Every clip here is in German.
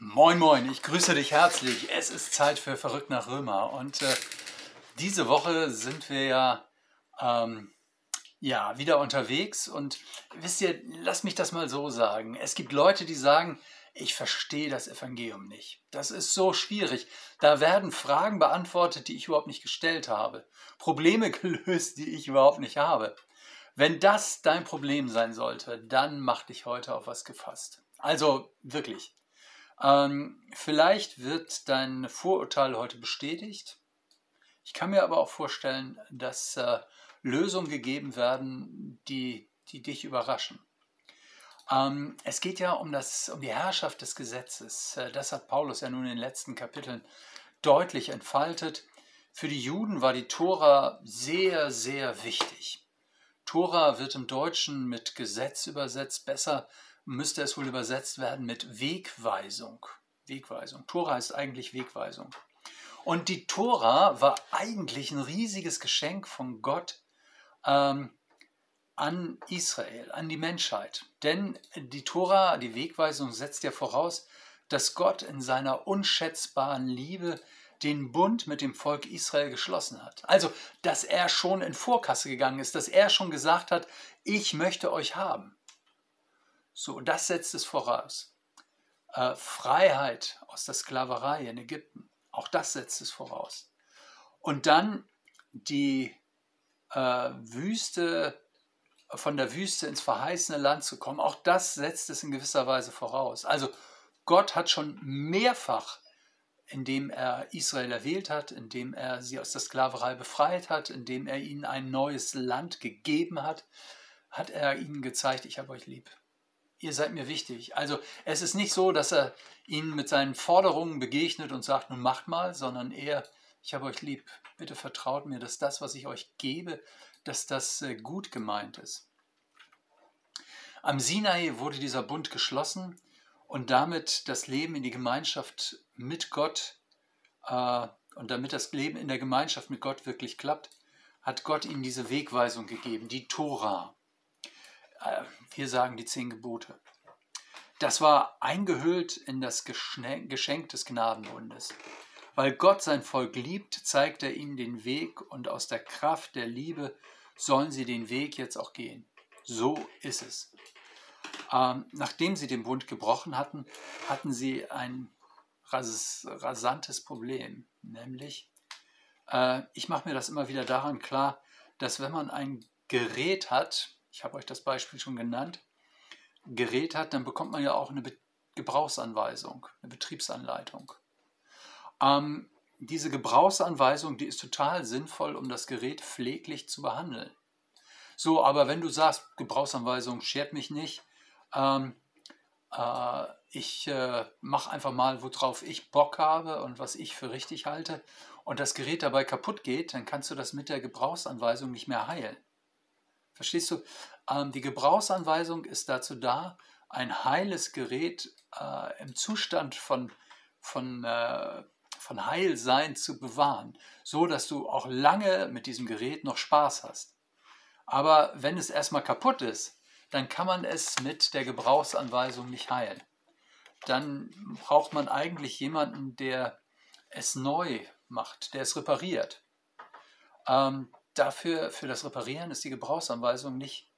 Moin, moin, ich grüße dich herzlich. Es ist Zeit für Verrückt nach Römer. Und äh, diese Woche sind wir ja, ähm, ja wieder unterwegs. Und wisst ihr, lass mich das mal so sagen. Es gibt Leute, die sagen, ich verstehe das Evangelium nicht. Das ist so schwierig. Da werden Fragen beantwortet, die ich überhaupt nicht gestellt habe. Probleme gelöst, die ich überhaupt nicht habe. Wenn das dein Problem sein sollte, dann mach dich heute auf was gefasst. Also wirklich. Ähm, vielleicht wird dein Vorurteil heute bestätigt. Ich kann mir aber auch vorstellen, dass äh, Lösungen gegeben werden, die, die dich überraschen. Ähm, es geht ja um, das, um die Herrschaft des Gesetzes. Äh, das hat Paulus ja nun in den letzten Kapiteln deutlich entfaltet. Für die Juden war die Tora sehr, sehr wichtig. Tora wird im Deutschen mit Gesetz übersetzt. Besser müsste es wohl übersetzt werden mit Wegweisung. Wegweisung. Tora heißt eigentlich Wegweisung. Und die Tora war eigentlich ein riesiges Geschenk von Gott ähm, an Israel, an die Menschheit. Denn die Tora, die Wegweisung, setzt ja voraus, dass Gott in seiner unschätzbaren Liebe den Bund mit dem Volk Israel geschlossen hat. Also, dass er schon in Vorkasse gegangen ist, dass er schon gesagt hat, ich möchte euch haben. So, das setzt es voraus. Äh, Freiheit aus der Sklaverei in Ägypten, auch das setzt es voraus. Und dann die äh, Wüste, von der Wüste ins verheißene Land zu kommen, auch das setzt es in gewisser Weise voraus. Also Gott hat schon mehrfach, indem er Israel erwählt hat, indem er sie aus der Sklaverei befreit hat, indem er ihnen ein neues Land gegeben hat, hat er ihnen gezeigt, ich habe euch lieb ihr seid mir wichtig. Also es ist nicht so, dass er ihnen mit seinen Forderungen begegnet und sagt, nun macht mal, sondern eher, ich habe euch lieb, bitte vertraut mir, dass das, was ich euch gebe, dass das äh, gut gemeint ist. Am Sinai wurde dieser Bund geschlossen und damit das Leben in die Gemeinschaft mit Gott äh, und damit das Leben in der Gemeinschaft mit Gott wirklich klappt, hat Gott ihnen diese Wegweisung gegeben, die Tora. Äh, wir sagen die zehn Gebote. Das war eingehüllt in das Geschenk des Gnadenbundes. Weil Gott sein Volk liebt, zeigt er ihnen den Weg und aus der Kraft der Liebe sollen sie den Weg jetzt auch gehen. So ist es. Ähm, nachdem sie den Bund gebrochen hatten, hatten sie ein ras rasantes Problem, nämlich, äh, ich mache mir das immer wieder daran klar, dass wenn man ein Gerät hat, ich habe euch das Beispiel schon genannt, Gerät hat, dann bekommt man ja auch eine Be Gebrauchsanweisung, eine Betriebsanleitung. Ähm, diese Gebrauchsanweisung, die ist total sinnvoll, um das Gerät pfleglich zu behandeln. So, aber wenn du sagst, Gebrauchsanweisung schert mich nicht, ähm, äh, ich äh, mache einfach mal, worauf ich Bock habe und was ich für richtig halte, und das Gerät dabei kaputt geht, dann kannst du das mit der Gebrauchsanweisung nicht mehr heilen. Verstehst du? Ähm, die Gebrauchsanweisung ist dazu da, ein heiles Gerät äh, im Zustand von, von, äh, von Heilsein zu bewahren, so dass du auch lange mit diesem Gerät noch Spaß hast. Aber wenn es erstmal kaputt ist, dann kann man es mit der Gebrauchsanweisung nicht heilen. Dann braucht man eigentlich jemanden, der es neu macht, der es repariert. Ähm, dafür, für das Reparieren ist die Gebrauchsanweisung nicht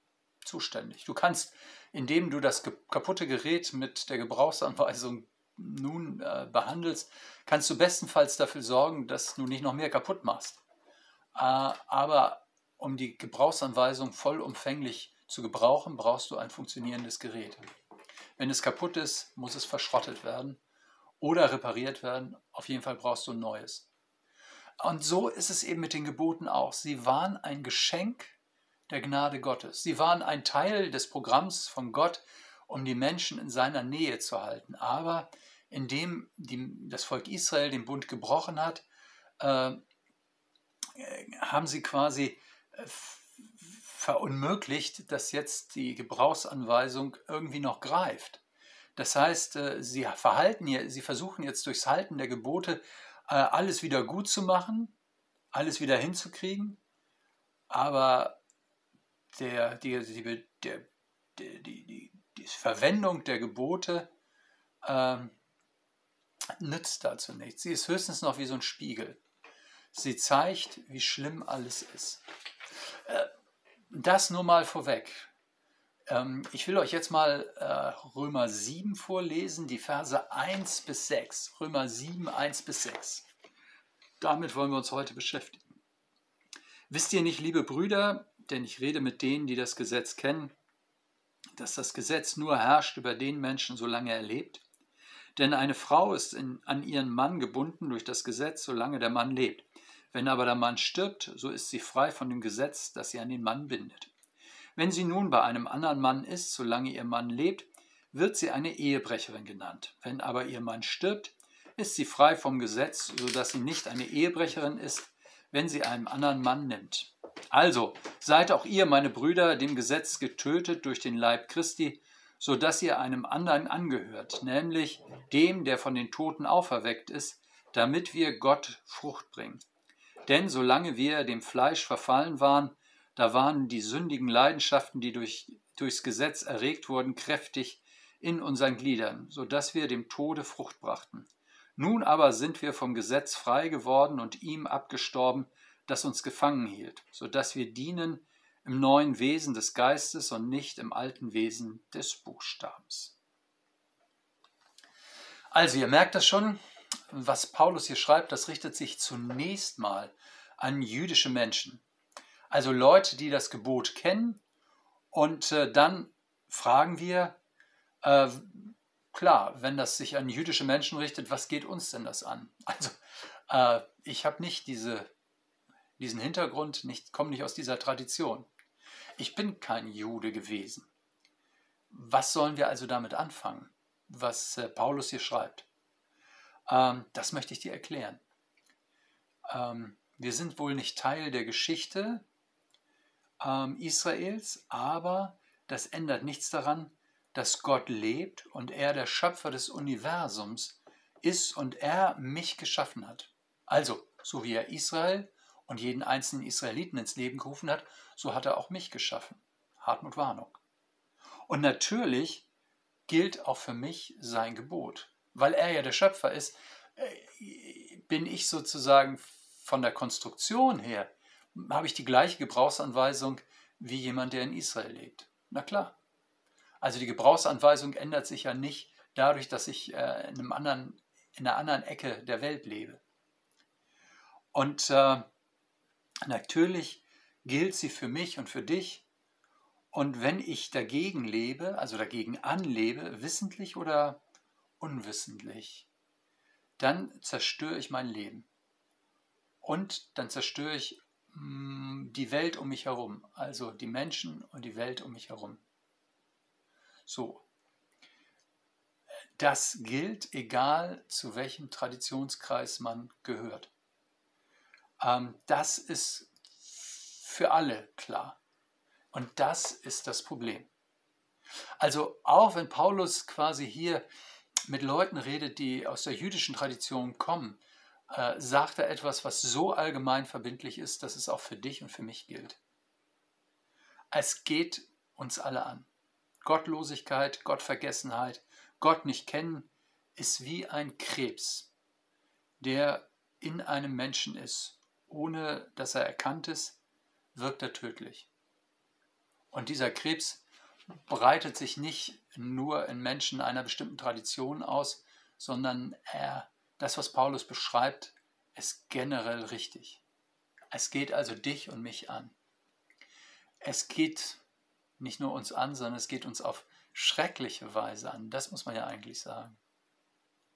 zuständig. Du kannst, indem du das kaputte Gerät mit der Gebrauchsanweisung nun äh, behandelst, kannst du bestenfalls dafür sorgen, dass du nicht noch mehr kaputt machst. Äh, aber um die Gebrauchsanweisung vollumfänglich zu gebrauchen, brauchst du ein funktionierendes Gerät. Wenn es kaputt ist, muss es verschrottet werden oder repariert werden. Auf jeden Fall brauchst du ein neues. Und so ist es eben mit den Geboten auch. Sie waren ein Geschenk der Gnade Gottes. Sie waren ein Teil des Programms von Gott, um die Menschen in seiner Nähe zu halten. Aber indem die, das Volk Israel den Bund gebrochen hat, äh, haben sie quasi äh, verunmöglicht, dass jetzt die Gebrauchsanweisung irgendwie noch greift. Das heißt, äh, sie verhalten, sie versuchen jetzt durchs Halten der Gebote alles wieder gut zu machen, alles wieder hinzukriegen, aber der, die, die, der, die, die, die Verwendung der Gebote ähm, nützt dazu nichts. Sie ist höchstens noch wie so ein Spiegel. Sie zeigt, wie schlimm alles ist. Äh, das nur mal vorweg. Ähm, ich will euch jetzt mal äh, Römer 7 vorlesen, die Verse 1 bis 6. Römer 7, 1 bis 6. Damit wollen wir uns heute beschäftigen. Wisst ihr nicht, liebe Brüder, denn ich rede mit denen, die das Gesetz kennen, dass das Gesetz nur herrscht über den Menschen, solange er lebt? Denn eine Frau ist in, an ihren Mann gebunden durch das Gesetz, solange der Mann lebt. Wenn aber der Mann stirbt, so ist sie frei von dem Gesetz, das sie an den Mann bindet. Wenn sie nun bei einem anderen Mann ist, solange ihr Mann lebt, wird sie eine Ehebrecherin genannt. Wenn aber ihr Mann stirbt, ist sie frei vom Gesetz, sodass sie nicht eine Ehebrecherin ist, wenn sie einen anderen Mann nimmt. Also seid auch ihr, meine Brüder, dem Gesetz getötet durch den Leib Christi, so dass ihr einem anderen angehört, nämlich dem, der von den Toten auferweckt ist, damit wir Gott Frucht bringen. Denn solange wir dem Fleisch verfallen waren, da waren die sündigen Leidenschaften, die durch, durchs Gesetz erregt wurden, kräftig in unseren Gliedern, so dass wir dem Tode Frucht brachten. Nun aber sind wir vom Gesetz frei geworden und ihm abgestorben, das uns gefangen hielt, so dass wir dienen im neuen Wesen des Geistes und nicht im alten Wesen des Buchstabens. Also ihr merkt das schon, was Paulus hier schreibt, das richtet sich zunächst mal an jüdische Menschen. Also Leute, die das Gebot kennen. Und äh, dann fragen wir, äh, klar, wenn das sich an jüdische Menschen richtet, was geht uns denn das an? Also äh, ich habe nicht diese, diesen Hintergrund, nicht, komme nicht aus dieser Tradition. Ich bin kein Jude gewesen. Was sollen wir also damit anfangen, was äh, Paulus hier schreibt? Ähm, das möchte ich dir erklären. Ähm, wir sind wohl nicht Teil der Geschichte ähm, Israels, aber das ändert nichts daran, dass Gott lebt und er der Schöpfer des Universums ist und er mich geschaffen hat. Also, so wie er Israel und jeden einzelnen Israeliten ins Leben gerufen hat, so hat er auch mich geschaffen. Hartmut Warnung. Und natürlich gilt auch für mich sein Gebot. Weil er ja der Schöpfer ist, äh, bin ich sozusagen von der Konstruktion her habe ich die gleiche Gebrauchsanweisung wie jemand, der in Israel lebt. Na klar. Also die Gebrauchsanweisung ändert sich ja nicht dadurch, dass ich äh, in, anderen, in einer anderen Ecke der Welt lebe. Und äh, natürlich gilt sie für mich und für dich. Und wenn ich dagegen lebe, also dagegen anlebe, wissentlich oder unwissentlich, dann zerstöre ich mein Leben. Und dann zerstöre ich die Welt um mich herum, also die Menschen und die Welt um mich herum. So. Das gilt, egal zu welchem Traditionskreis man gehört. Ähm, das ist für alle klar. Und das ist das Problem. Also auch wenn Paulus quasi hier mit Leuten redet, die aus der jüdischen Tradition kommen, äh, sagt er etwas, was so allgemein verbindlich ist, dass es auch für dich und für mich gilt. Es geht uns alle an. Gottlosigkeit, Gottvergessenheit, Gott nicht kennen, ist wie ein Krebs, der in einem Menschen ist. Ohne dass er erkannt ist, wirkt er tödlich. Und dieser Krebs breitet sich nicht nur in Menschen einer bestimmten Tradition aus, sondern er das, was Paulus beschreibt, ist generell richtig. Es geht also dich und mich an. Es geht nicht nur uns an, sondern es geht uns auf schreckliche Weise an. Das muss man ja eigentlich sagen.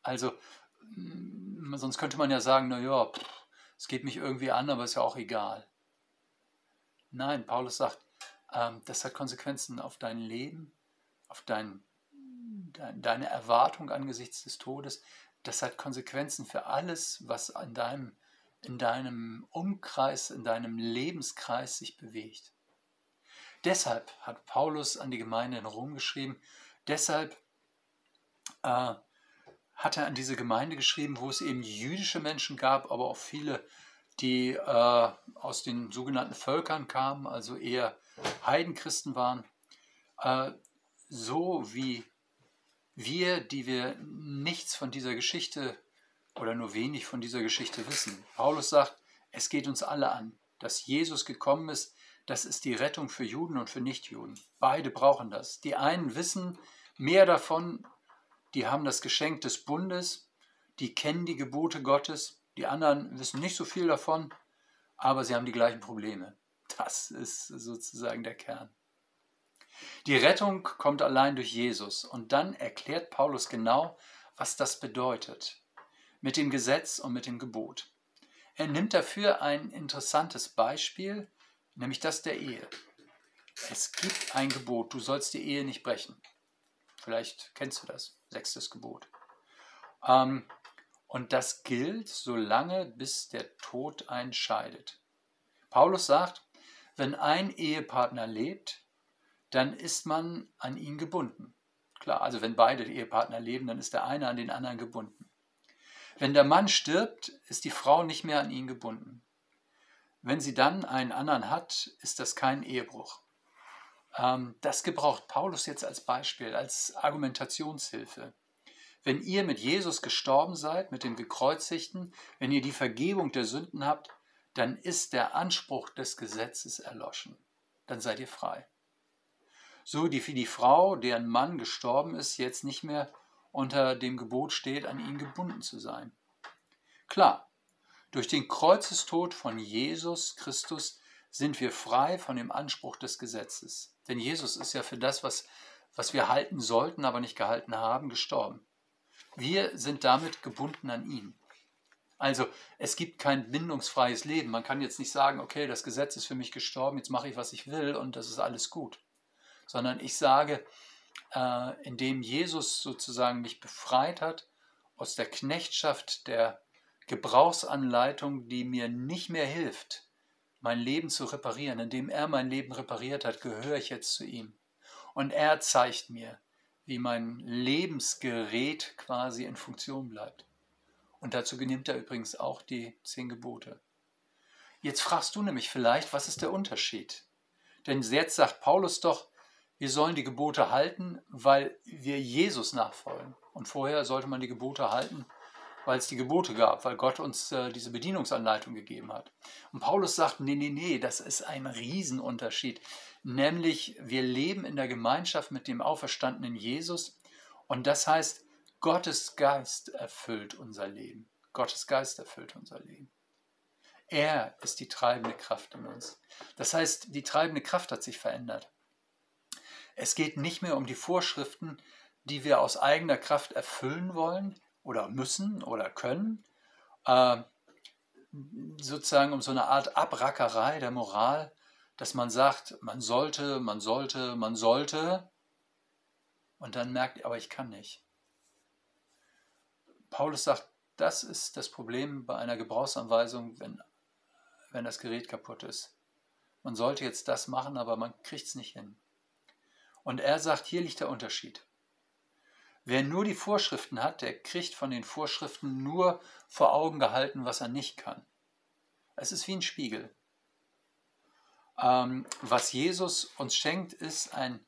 Also, sonst könnte man ja sagen, naja, es geht mich irgendwie an, aber ist ja auch egal. Nein, Paulus sagt, ähm, das hat Konsequenzen auf dein Leben, auf dein, deine Erwartung angesichts des Todes das hat Konsequenzen für alles, was in deinem, in deinem Umkreis, in deinem Lebenskreis sich bewegt. Deshalb hat Paulus an die Gemeinde in Rom geschrieben, deshalb äh, hat er an diese Gemeinde geschrieben, wo es eben jüdische Menschen gab, aber auch viele, die äh, aus den sogenannten Völkern kamen, also eher Heidenchristen waren. Äh, so wie wir, die wir nichts von dieser Geschichte oder nur wenig von dieser Geschichte wissen. Paulus sagt, es geht uns alle an. Dass Jesus gekommen ist, das ist die Rettung für Juden und für Nichtjuden. Beide brauchen das. Die einen wissen mehr davon, die haben das Geschenk des Bundes, die kennen die Gebote Gottes, die anderen wissen nicht so viel davon, aber sie haben die gleichen Probleme. Das ist sozusagen der Kern. Die Rettung kommt allein durch Jesus und dann erklärt Paulus genau, was das bedeutet mit dem Gesetz und mit dem Gebot. Er nimmt dafür ein interessantes Beispiel, nämlich das der Ehe. Es gibt ein Gebot, du sollst die Ehe nicht brechen. Vielleicht kennst du das, sechstes Gebot. Ähm, und das gilt so lange, bis der Tod einscheidet. Paulus sagt, wenn ein Ehepartner lebt, dann ist man an ihn gebunden. Klar, also wenn beide Ehepartner leben, dann ist der eine an den anderen gebunden. Wenn der Mann stirbt, ist die Frau nicht mehr an ihn gebunden. Wenn sie dann einen anderen hat, ist das kein Ehebruch. Ähm, das gebraucht Paulus jetzt als Beispiel, als Argumentationshilfe. Wenn ihr mit Jesus gestorben seid, mit dem Gekreuzigten, wenn ihr die Vergebung der Sünden habt, dann ist der Anspruch des Gesetzes erloschen. Dann seid ihr frei. So wie die Frau, deren Mann gestorben ist, jetzt nicht mehr unter dem Gebot steht, an ihn gebunden zu sein. Klar, durch den Kreuzestod von Jesus Christus sind wir frei von dem Anspruch des Gesetzes. Denn Jesus ist ja für das, was, was wir halten sollten, aber nicht gehalten haben, gestorben. Wir sind damit gebunden an ihn. Also es gibt kein bindungsfreies Leben. Man kann jetzt nicht sagen, okay, das Gesetz ist für mich gestorben, jetzt mache ich, was ich will und das ist alles gut. Sondern ich sage, äh, indem Jesus sozusagen mich befreit hat aus der Knechtschaft der Gebrauchsanleitung, die mir nicht mehr hilft, mein Leben zu reparieren. Indem er mein Leben repariert hat, gehöre ich jetzt zu ihm. Und er zeigt mir, wie mein Lebensgerät quasi in Funktion bleibt. Und dazu genimmt er übrigens auch die zehn Gebote. Jetzt fragst du nämlich vielleicht, was ist der Unterschied? Denn jetzt sagt Paulus doch, wir sollen die Gebote halten, weil wir Jesus nachfolgen. Und vorher sollte man die Gebote halten, weil es die Gebote gab, weil Gott uns äh, diese Bedienungsanleitung gegeben hat. Und Paulus sagt, nee, nee, nee, das ist ein Riesenunterschied nämlich wir leben in der Gemeinschaft mit dem auferstandenen Jesus und das heißt, Gottes Geist erfüllt unser Leben. Gottes Geist erfüllt unser Leben. Er ist die treibende Kraft in uns. Das heißt, die treibende Kraft hat sich verändert. Es geht nicht mehr um die Vorschriften, die wir aus eigener Kraft erfüllen wollen oder müssen oder können, äh, sozusagen um so eine Art Abrackerei der Moral, dass man sagt, man sollte, man sollte, man sollte und dann merkt, aber ich kann nicht. Paulus sagt, das ist das Problem bei einer Gebrauchsanweisung, wenn, wenn das Gerät kaputt ist. Man sollte jetzt das machen, aber man kriegt es nicht hin. Und er sagt, hier liegt der Unterschied. Wer nur die Vorschriften hat, der kriegt von den Vorschriften nur vor Augen gehalten, was er nicht kann. Es ist wie ein Spiegel. Ähm, was Jesus uns schenkt, ist ein,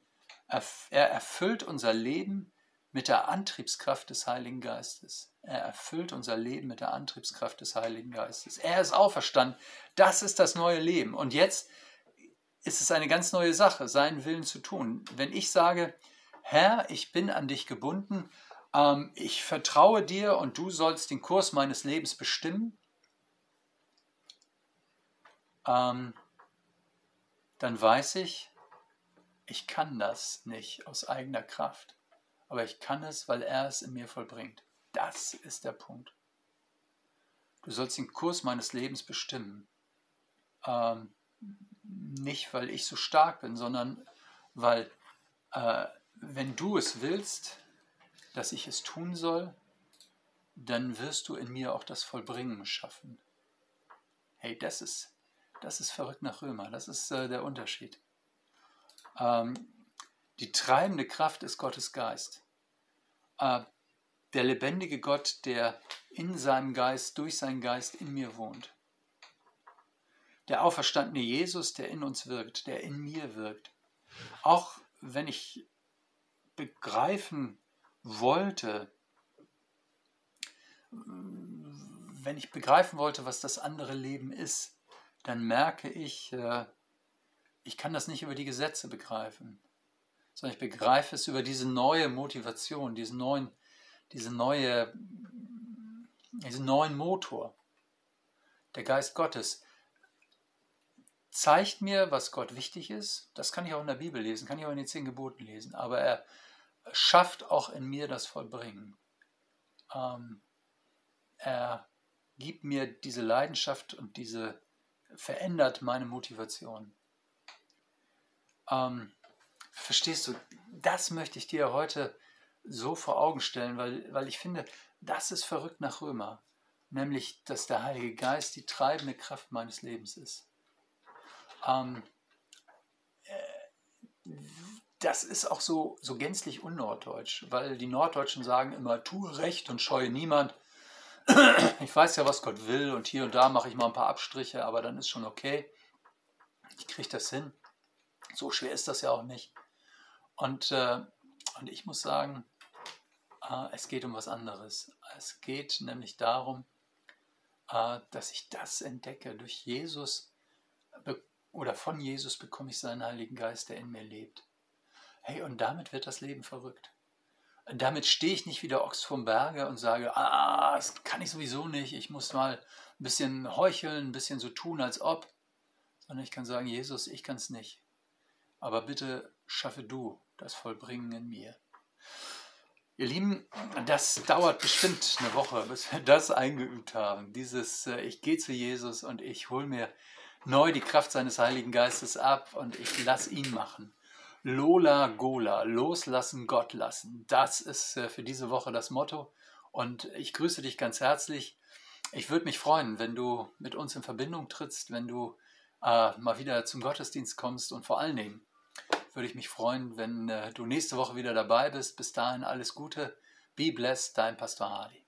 er erfüllt unser Leben mit der Antriebskraft des Heiligen Geistes. Er erfüllt unser Leben mit der Antriebskraft des Heiligen Geistes. Er ist auferstanden. Das ist das neue Leben. Und jetzt ist es eine ganz neue Sache, seinen Willen zu tun. Wenn ich sage, Herr, ich bin an dich gebunden, ähm, ich vertraue dir und du sollst den Kurs meines Lebens bestimmen, ähm, dann weiß ich, ich kann das nicht aus eigener Kraft, aber ich kann es, weil er es in mir vollbringt. Das ist der Punkt. Du sollst den Kurs meines Lebens bestimmen. Ähm, nicht, weil ich so stark bin, sondern weil, äh, wenn du es willst, dass ich es tun soll, dann wirst du in mir auch das Vollbringen schaffen. Hey, das ist das ist verrückt nach Römer. Das ist äh, der Unterschied. Ähm, die treibende Kraft ist Gottes Geist. Äh, der lebendige Gott, der in seinem Geist, durch seinen Geist in mir wohnt. Der auferstandene Jesus, der in uns wirkt, der in mir wirkt. Auch wenn ich begreifen wollte, wenn ich begreifen wollte, was das andere Leben ist, dann merke ich, äh, ich kann das nicht über die Gesetze begreifen, sondern ich begreife es über diese neue Motivation, diesen neuen, diese neue, diesen neuen Motor. Der Geist Gottes zeigt mir, was Gott wichtig ist. Das kann ich auch in der Bibel lesen, kann ich auch in den zehn Geboten lesen. Aber er schafft auch in mir das Vollbringen. Ähm, er gibt mir diese Leidenschaft und diese verändert meine Motivation. Ähm, verstehst du, das möchte ich dir heute so vor Augen stellen, weil, weil ich finde, das ist verrückt nach Römer, nämlich, dass der Heilige Geist die treibende Kraft meines Lebens ist. Ähm, äh, das ist auch so, so gänzlich unnorddeutsch, weil die Norddeutschen sagen immer, tue Recht und scheue niemand. Ich weiß ja, was Gott will und hier und da mache ich mal ein paar Abstriche, aber dann ist schon okay. Ich kriege das hin. So schwer ist das ja auch nicht. Und, äh, und ich muss sagen, äh, es geht um was anderes. Es geht nämlich darum, äh, dass ich das entdecke. Durch Jesus oder von Jesus bekomme ich seinen Heiligen Geist, der in mir lebt. Hey, und damit wird das Leben verrückt. Damit stehe ich nicht wie der Ochs vom Berge und sage, ah, das kann ich sowieso nicht, ich muss mal ein bisschen heucheln, ein bisschen so tun, als ob. Sondern ich kann sagen, Jesus, ich kann es nicht. Aber bitte schaffe du das Vollbringen in mir. Ihr Lieben, das dauert bestimmt eine Woche, bis wir das eingeübt haben. Dieses, äh, ich gehe zu Jesus und ich hole mir neu die Kraft seines Heiligen Geistes ab und ich lasse ihn machen. Lola Gola, loslassen, Gott lassen. Das ist äh, für diese Woche das Motto. Und ich grüße dich ganz herzlich. Ich würde mich freuen, wenn du mit uns in Verbindung trittst, wenn du äh, mal wieder zum Gottesdienst kommst und vor allen Dingen würde ich mich freuen, wenn äh, du nächste Woche wieder dabei bist. Bis dahin alles Gute. Be blessed, dein Pastor Hardy.